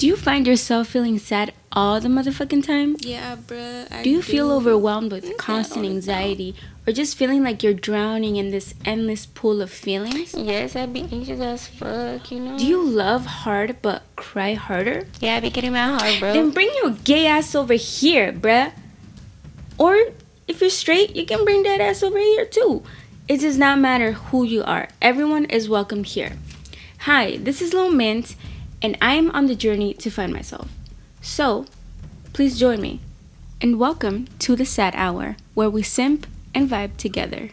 Do you find yourself feeling sad all the motherfucking time? Yeah, bruh. I Do you feel overwhelmed with constant all the time. anxiety or just feeling like you're drowning in this endless pool of feelings? Yes, I be anxious as fuck, you know. Do you love hard but cry harder? Yeah, I be getting my heart, bro. Then bring your gay ass over here, bruh. Or if you're straight, you can bring that ass over here too. It does not matter who you are. Everyone is welcome here. Hi, this is Lil Mint, and I am on the journey to find myself. So, please join me. And welcome to the Sad Hour, where we simp and vibe together.